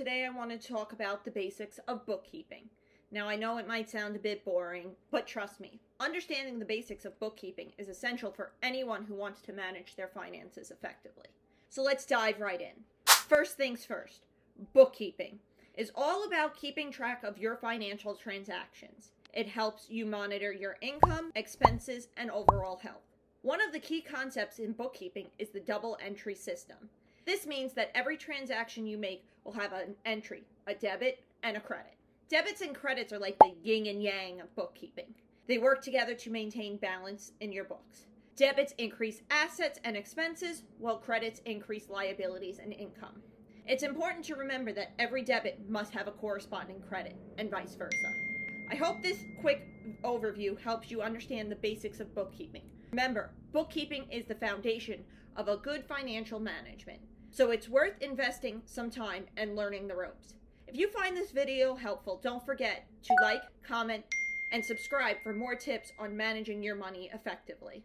today I want to talk about the basics of bookkeeping. Now, I know it might sound a bit boring, but trust me, understanding the basics of bookkeeping is essential for anyone who wants to manage their finances effectively. So let's dive right in. First things first bookkeeping is all about keeping track of your financial transactions. It helps you monitor your income, expenses, and overall health. One of the key concepts in bookkeeping is the double entry system. This means that every transaction you make will have an entry, a debit, and a credit. Debits and credits are like the yin and yang of bookkeeping. They work together to maintain balance in your books. Debits increase assets and expenses, while credits increase liabilities and income. It's important to remember that every debit must have a corresponding credit, and vice versa. I hope this quick overview helps you understand the basics of bookkeeping. Remember, bookkeeping is the foundation of a good financial management, so it's worth investing some time and learning the ropes. If you find this video helpful, don't forget to like, comment, and subscribe for more tips on managing your money effectively.